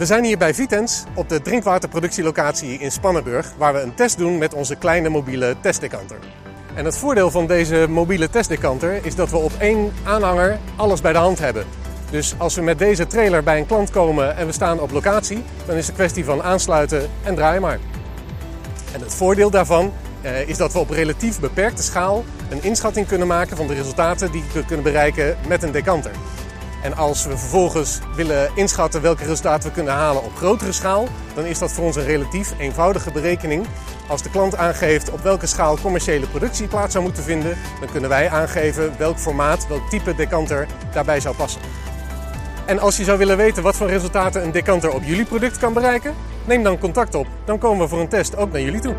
We zijn hier bij Vitens op de drinkwaterproductielocatie in Spannenburg, waar we een test doen met onze kleine mobiele testdecanter. En het voordeel van deze mobiele testdecanter is dat we op één aanhanger alles bij de hand hebben. Dus als we met deze trailer bij een klant komen en we staan op locatie, dan is het kwestie van aansluiten en draai maar. En het voordeel daarvan eh, is dat we op relatief beperkte schaal een inschatting kunnen maken van de resultaten die we kunnen bereiken met een decanter. En als we vervolgens willen inschatten welke resultaten we kunnen halen op grotere schaal, dan is dat voor ons een relatief eenvoudige berekening. Als de klant aangeeft op welke schaal commerciële productie plaats zou moeten vinden, dan kunnen wij aangeven welk formaat, welk type decanter daarbij zou passen. En als je zou willen weten wat voor resultaten een decanter op jullie product kan bereiken, neem dan contact op. Dan komen we voor een test ook naar jullie toe.